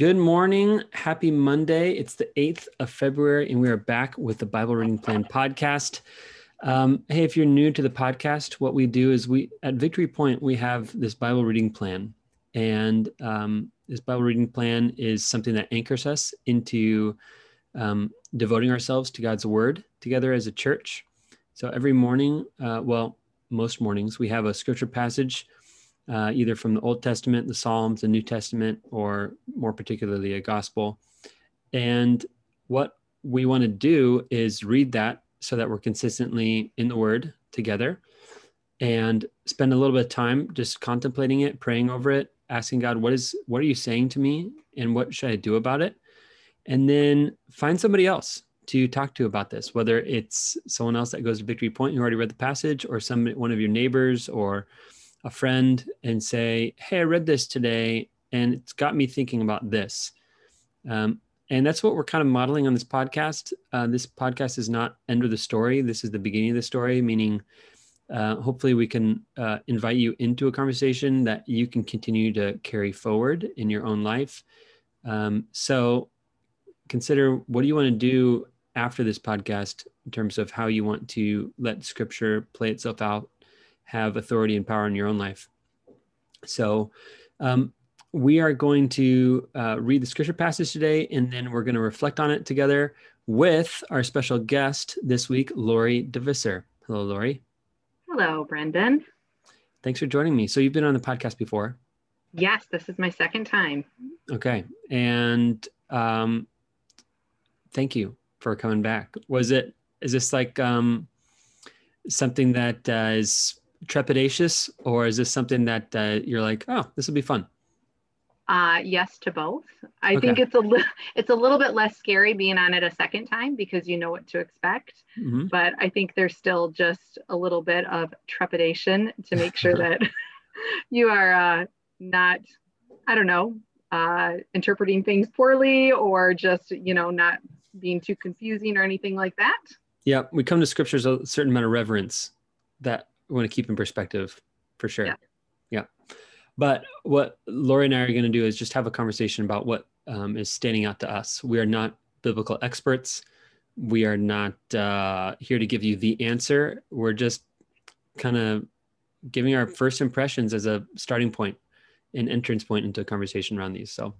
Good morning. Happy Monday. It's the 8th of February, and we are back with the Bible Reading Plan podcast. Um, hey, if you're new to the podcast, what we do is we, at Victory Point, we have this Bible reading plan. And um, this Bible reading plan is something that anchors us into um, devoting ourselves to God's Word together as a church. So every morning, uh, well, most mornings, we have a scripture passage uh, either from the Old Testament, the Psalms, the New Testament, or more particularly a gospel. And what we want to do is read that so that we're consistently in the Word together and spend a little bit of time just contemplating it, praying over it, asking God, what is what are you saying to me and what should I do about it? And then find somebody else to talk to about this, whether it's someone else that goes to Victory Point who already read the passage or some one of your neighbors or a friend and say, Hey, I read this today and it's got me thinking about this. Um, and that's what we're kind of modeling on this podcast. Uh, this podcast is not end of the story. This is the beginning of the story, meaning uh, hopefully we can uh, invite you into a conversation that you can continue to carry forward in your own life. Um, so consider what do you want to do after this podcast in terms of how you want to let scripture play itself out have authority and power in your own life. So, um, we are going to uh, read the scripture passage today, and then we're going to reflect on it together with our special guest this week, Lori DeVisser. Hello, Lori. Hello, Brendan. Thanks for joining me. So, you've been on the podcast before? Yes, this is my second time. Okay. And um, thank you for coming back. Was it, is this like um, something that uh, is trepidatious, or is this something that uh, you're like, oh, this will be fun? Uh, yes to both. I okay. think it's a li- it's a little bit less scary being on it a second time because you know what to expect. Mm-hmm. But I think there's still just a little bit of trepidation to make sure that you are uh, not, I don't know, uh, interpreting things poorly or just you know not being too confusing or anything like that. Yeah, we come to scriptures a certain amount of reverence that we want to keep in perspective for sure. Yeah. yeah. But what Lori and I are going to do is just have a conversation about what um, is standing out to us. We are not biblical experts. We are not uh, here to give you the answer. We're just kind of giving our first impressions as a starting point an entrance point into a conversation around these. So,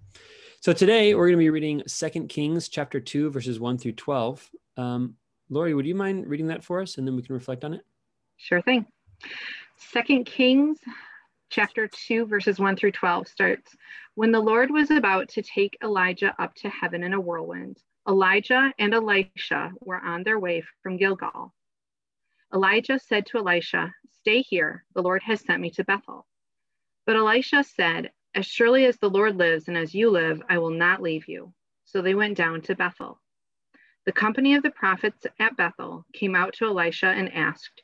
so today we're going to be reading Second Kings chapter two, verses one through twelve. Um, Lori, would you mind reading that for us, and then we can reflect on it? Sure thing. Second Kings chapter 2 verses 1 through 12 starts when the lord was about to take elijah up to heaven in a whirlwind elijah and elisha were on their way from gilgal. Elijah said to elisha stay here. The lord has sent me to bethel but elisha said as surely as the lord lives and as you live i will not leave you so they went down to bethel. The company of the prophets at bethel came out to elisha and asked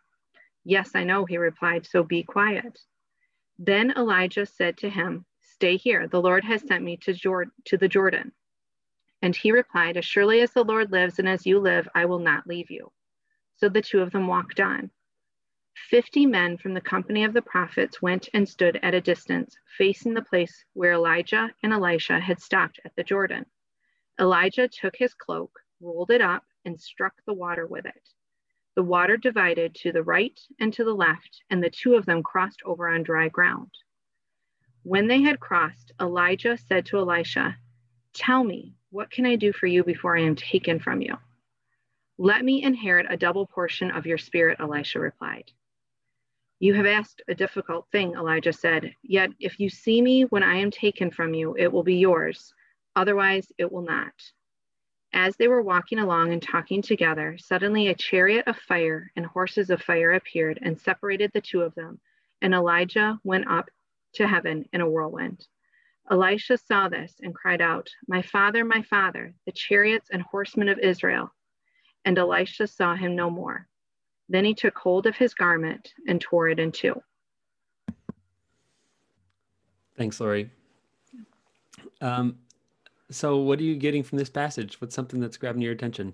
Yes, I know, he replied, so be quiet. Then Elijah said to him, Stay here, the Lord has sent me to, Jord- to the Jordan. And he replied, As surely as the Lord lives and as you live, I will not leave you. So the two of them walked on. Fifty men from the company of the prophets went and stood at a distance, facing the place where Elijah and Elisha had stopped at the Jordan. Elijah took his cloak, rolled it up, and struck the water with it. The water divided to the right and to the left, and the two of them crossed over on dry ground. When they had crossed, Elijah said to Elisha, Tell me, what can I do for you before I am taken from you? Let me inherit a double portion of your spirit, Elisha replied. You have asked a difficult thing, Elijah said. Yet if you see me when I am taken from you, it will be yours. Otherwise, it will not. As they were walking along and talking together, suddenly a chariot of fire and horses of fire appeared and separated the two of them, and Elijah went up to heaven in a whirlwind. Elisha saw this and cried out, My father, my father, the chariots and horsemen of Israel. And Elisha saw him no more. Then he took hold of his garment and tore it in two. Thanks, Lori. Um, so, what are you getting from this passage? What's something that's grabbing your attention?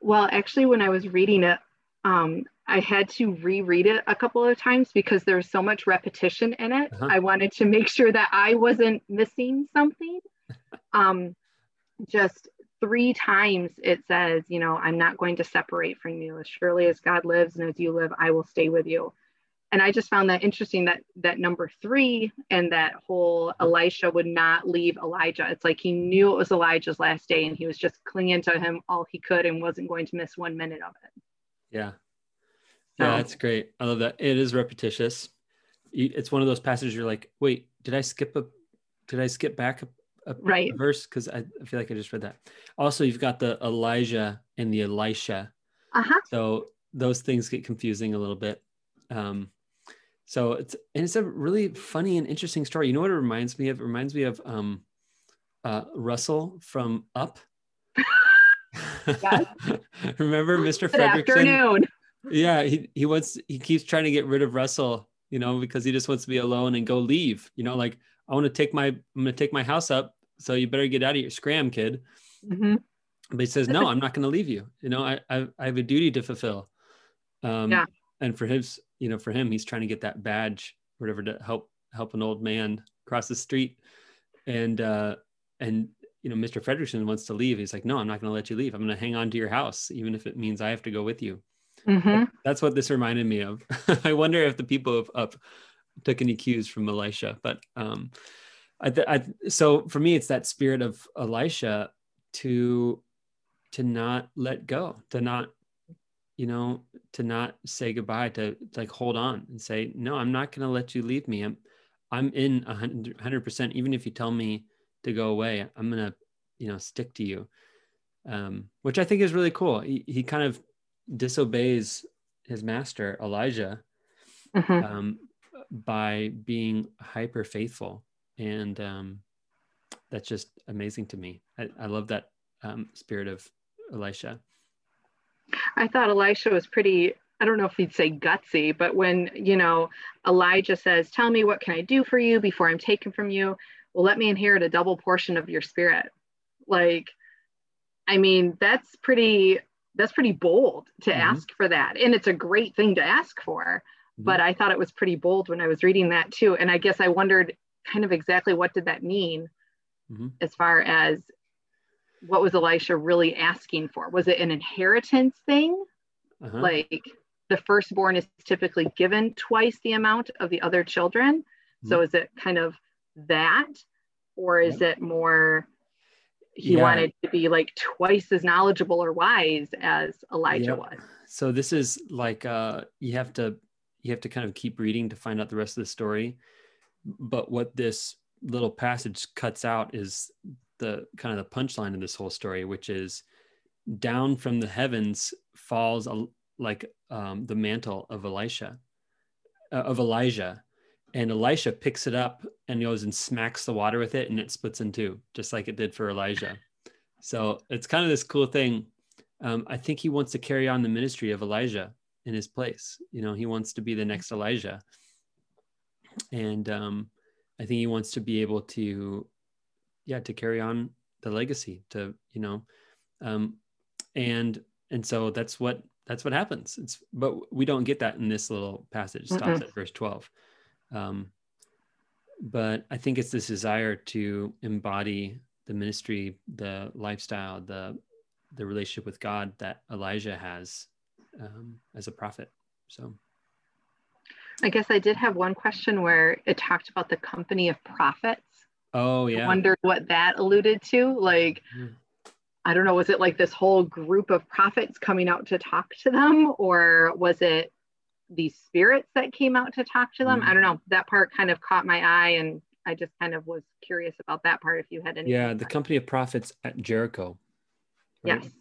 Well, actually, when I was reading it, um, I had to reread it a couple of times because there's so much repetition in it. Uh-huh. I wanted to make sure that I wasn't missing something. Um, just three times it says, you know, I'm not going to separate from you. As surely as God lives and as you live, I will stay with you. And I just found that interesting that that number three and that whole Elisha would not leave Elijah. It's like he knew it was Elijah's last day and he was just clinging to him all he could and wasn't going to miss one minute of it. Yeah. Yeah, that's great. I love that. It is repetitious. It's one of those passages you're like, wait, did I skip a did I skip back a, a right. verse because I, I, feel like I just read that. Also, you've got the Elijah and the Elisha. Uh-huh. So those things get confusing a little bit. Um, so it's and it's a really funny and interesting story. You know what it reminds me of? It reminds me of um, uh, Russell from Up. Remember Mr. Good Fredricksen? Afternoon. Yeah, he, he wants he keeps trying to get rid of Russell, you know, because he just wants to be alone and go leave. You know, like I want to take my I'm gonna take my house up, so you better get out of your scram, kid. Mm-hmm. But he says, No, I'm not gonna leave you. You know, I, I I have a duty to fulfill. Um yeah. and for his, you know, for him, he's trying to get that badge, whatever, to help help an old man cross the street. And uh and you know, Mr. Fredricksen wants to leave. He's like, No, I'm not gonna let you leave. I'm gonna hang on to your house, even if it means I have to go with you. Mm-hmm. That's what this reminded me of. I wonder if the people of Up took any cues from Elisha. But um, I, I, so for me, it's that spirit of Elisha to to not let go, to not, you know, to not say goodbye, to, to like hold on and say, no, I'm not going to let you leave me. I'm I'm in a hundred percent. Even if you tell me to go away, I'm gonna, you know, stick to you. Um, which I think is really cool. He, he kind of disobeys his master Elijah, mm-hmm. um, by being hyper faithful and um, that's just amazing to me i, I love that um, spirit of elisha i thought elisha was pretty i don't know if he'd say gutsy but when you know elijah says tell me what can i do for you before i'm taken from you well let me inherit a double portion of your spirit like i mean that's pretty that's pretty bold to mm-hmm. ask for that and it's a great thing to ask for Mm-hmm. but I thought it was pretty bold when I was reading that too. And I guess I wondered kind of exactly what did that mean mm-hmm. as far as what was Elisha really asking for? Was it an inheritance thing? Uh-huh. Like the firstborn is typically given twice the amount of the other children. Mm-hmm. So is it kind of that? Or is it more he yeah. wanted to be like twice as knowledgeable or wise as Elijah was? So this is like uh you have to you have to kind of keep reading to find out the rest of the story. But what this little passage cuts out is the kind of the punchline of this whole story, which is down from the heavens falls a, like um, the mantle of Elisha, uh, of Elijah, and Elisha picks it up and goes and smacks the water with it, and it splits in two, just like it did for Elijah. So it's kind of this cool thing. Um, I think he wants to carry on the ministry of Elijah in his place. You know, he wants to be the next Elijah. And um, I think he wants to be able to, yeah, to carry on the legacy to, you know, um, and, and so that's what, that's what happens. It's, but we don't get that in this little passage, stops mm at verse 12. Um, but I think it's this desire to embody the ministry, the lifestyle, the, the relationship with God that Elijah has um, as a prophet. So, I guess I did have one question where it talked about the company of prophets. Oh yeah. I wondered what that alluded to. Like, I don't know, was it like this whole group of prophets coming out to talk to them, or was it these spirits that came out to talk to them? Mm-hmm. I don't know. That part kind of caught my eye, and I just kind of was curious about that part. If you had any, yeah, the company of prophets at Jericho. Right? Yes.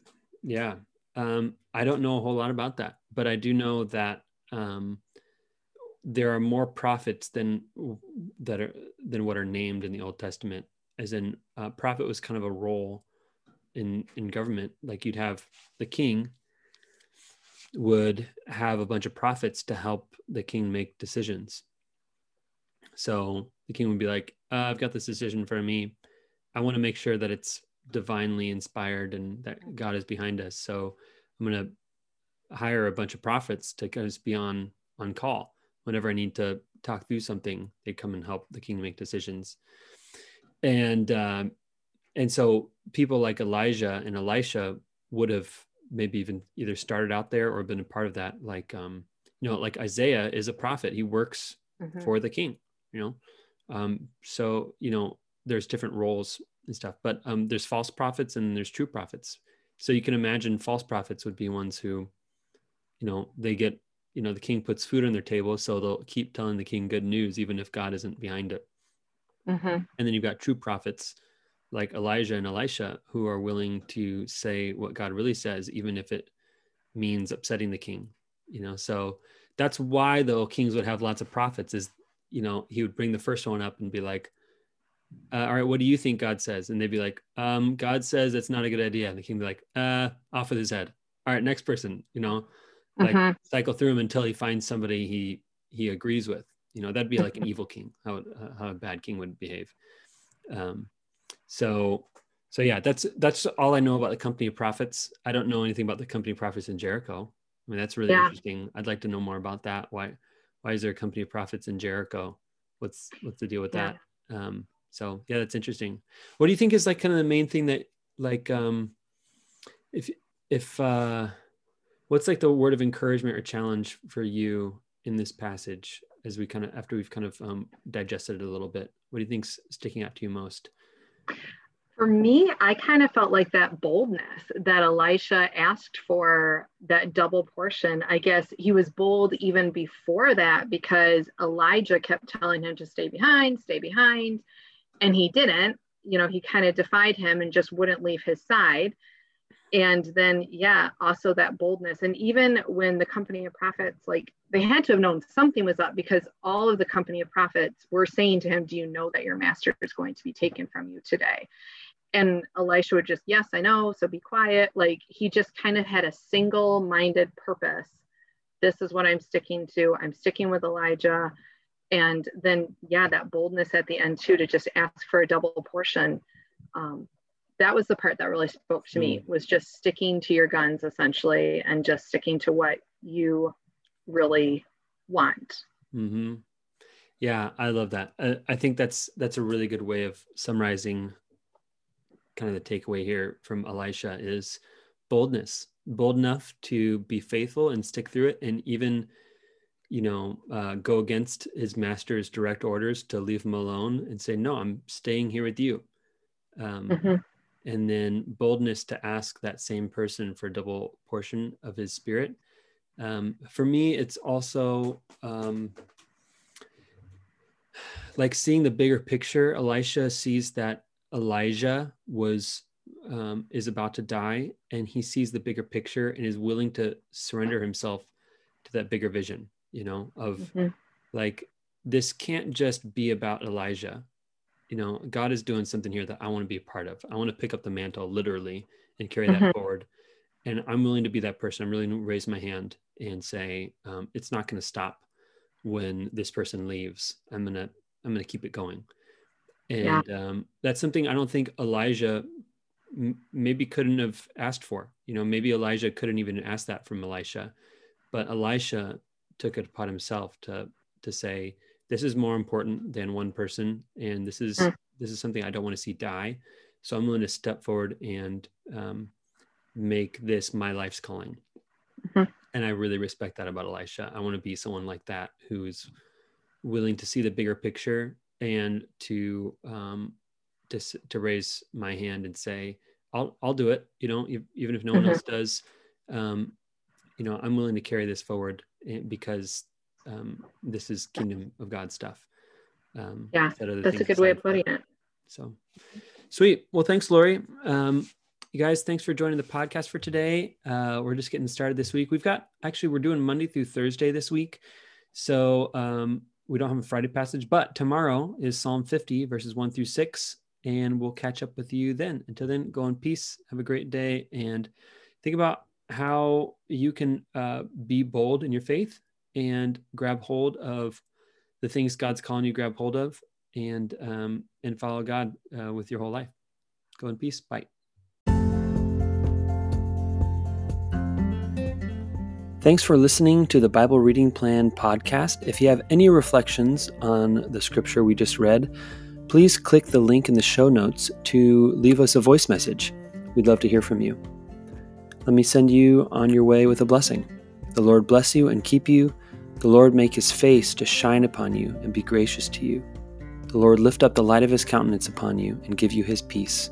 Yeah. Um, I don't know a whole lot about that, but I do know that um, there are more prophets than that are than what are named in the Old Testament. As in, uh, prophet was kind of a role in in government. Like you'd have the king would have a bunch of prophets to help the king make decisions. So the king would be like uh, i've got this decision for me. I want to make sure that it's divinely inspired and that god is behind us. So i'm going to hire a bunch of prophets to just be on on call whenever i need to talk through something they come and help the king make decisions and uh, and so people like Elijah and Elisha would have maybe even either started out there or been a part of that. Like, um, you know, like Isaiah is a prophet. He works mm-hmm. for the king, you know? Um, so, you know, there's different roles and stuff, but um, there's false prophets and there's true prophets. So you can imagine false prophets would be ones who, you know, they get, you know, the king puts food on their table. So they'll keep telling the king good news, even if God isn't behind it. Mm-hmm. And then you've got true prophets like Elijah and Elisha who are willing to say what God really says, even if it means upsetting the king. You know, so that's why though kings would have lots of prophets is, you know, he would bring the first one up and be like, uh, all right, what do you think God says? And they'd be like, um, God says it's not a good idea. And the king would be like, uh, off with his head. All right, next person, you know, like uh-huh. cycle through him until he finds somebody he, he agrees with, you know, that'd be like an evil king, how, uh, how a bad king would behave. Um, so so yeah, that's that's all I know about the company of prophets. I don't know anything about the company of prophets in Jericho. I mean, that's really yeah. interesting. I'd like to know more about that. Why why is there a company of prophets in Jericho? What's what's the deal with yeah. that? Um, so yeah, that's interesting. What do you think is like kind of the main thing that like um, if if uh, what's like the word of encouragement or challenge for you in this passage as we kind of after we've kind of um, digested it a little bit? What do you think's sticking out to you most? For me, I kind of felt like that boldness that Elisha asked for, that double portion. I guess he was bold even before that because Elijah kept telling him to stay behind, stay behind. And he didn't. You know, he kind of defied him and just wouldn't leave his side. And then, yeah, also that boldness. And even when the company of prophets, like they had to have known something was up because all of the company of prophets were saying to him, Do you know that your master is going to be taken from you today? And Elisha would just, Yes, I know. So be quiet. Like he just kind of had a single minded purpose. This is what I'm sticking to. I'm sticking with Elijah. And then, yeah, that boldness at the end, too, to just ask for a double portion. Um, that was the part that really spoke to me was just sticking to your guns essentially and just sticking to what you really want. Mm-hmm. Yeah, I love that. I, I think that's that's a really good way of summarizing kind of the takeaway here from Elisha is boldness, bold enough to be faithful and stick through it, and even you know uh, go against his master's direct orders to leave him alone and say, "No, I'm staying here with you." Um, mm-hmm. And then boldness to ask that same person for a double portion of his spirit um, for me, it's also um, like seeing the bigger picture. Elisha sees that Elijah was um, is about to die, and he sees the bigger picture and is willing to surrender himself to that bigger vision. You know, of mm-hmm. like this can't just be about Elijah. You know, God is doing something here that I want to be a part of. I want to pick up the mantle literally and carry mm-hmm. that forward. And I'm willing to be that person. I'm willing to raise my hand and say um, it's not going to stop when this person leaves i'm going to i'm going to keep it going and yeah. um, that's something i don't think elijah m- maybe couldn't have asked for you know maybe elijah couldn't even ask that from elisha but elisha took it upon himself to to say this is more important than one person and this is mm. this is something i don't want to see die so i'm willing to step forward and um, make this my life's calling mm-hmm and I really respect that about Elisha. I want to be someone like that who's willing to see the bigger picture and to um, to to raise my hand and say, I'll I'll do it. You know, even if no one mm-hmm. else does, um, you know, I'm willing to carry this forward eh, because um, this is kingdom of God stuff. Um, yeah, that's a good way of putting it. So sweet. Well, thanks, Lori. Um, you guys, thanks for joining the podcast for today. Uh, we're just getting started this week. We've got actually we're doing Monday through Thursday this week, so um, we don't have a Friday passage. But tomorrow is Psalm 50 verses one through six, and we'll catch up with you then. Until then, go in peace. Have a great day, and think about how you can uh, be bold in your faith and grab hold of the things God's calling you grab hold of, and um, and follow God uh, with your whole life. Go in peace. Bye. Thanks for listening to the Bible Reading Plan podcast. If you have any reflections on the scripture we just read, please click the link in the show notes to leave us a voice message. We'd love to hear from you. Let me send you on your way with a blessing. The Lord bless you and keep you. The Lord make his face to shine upon you and be gracious to you. The Lord lift up the light of his countenance upon you and give you his peace.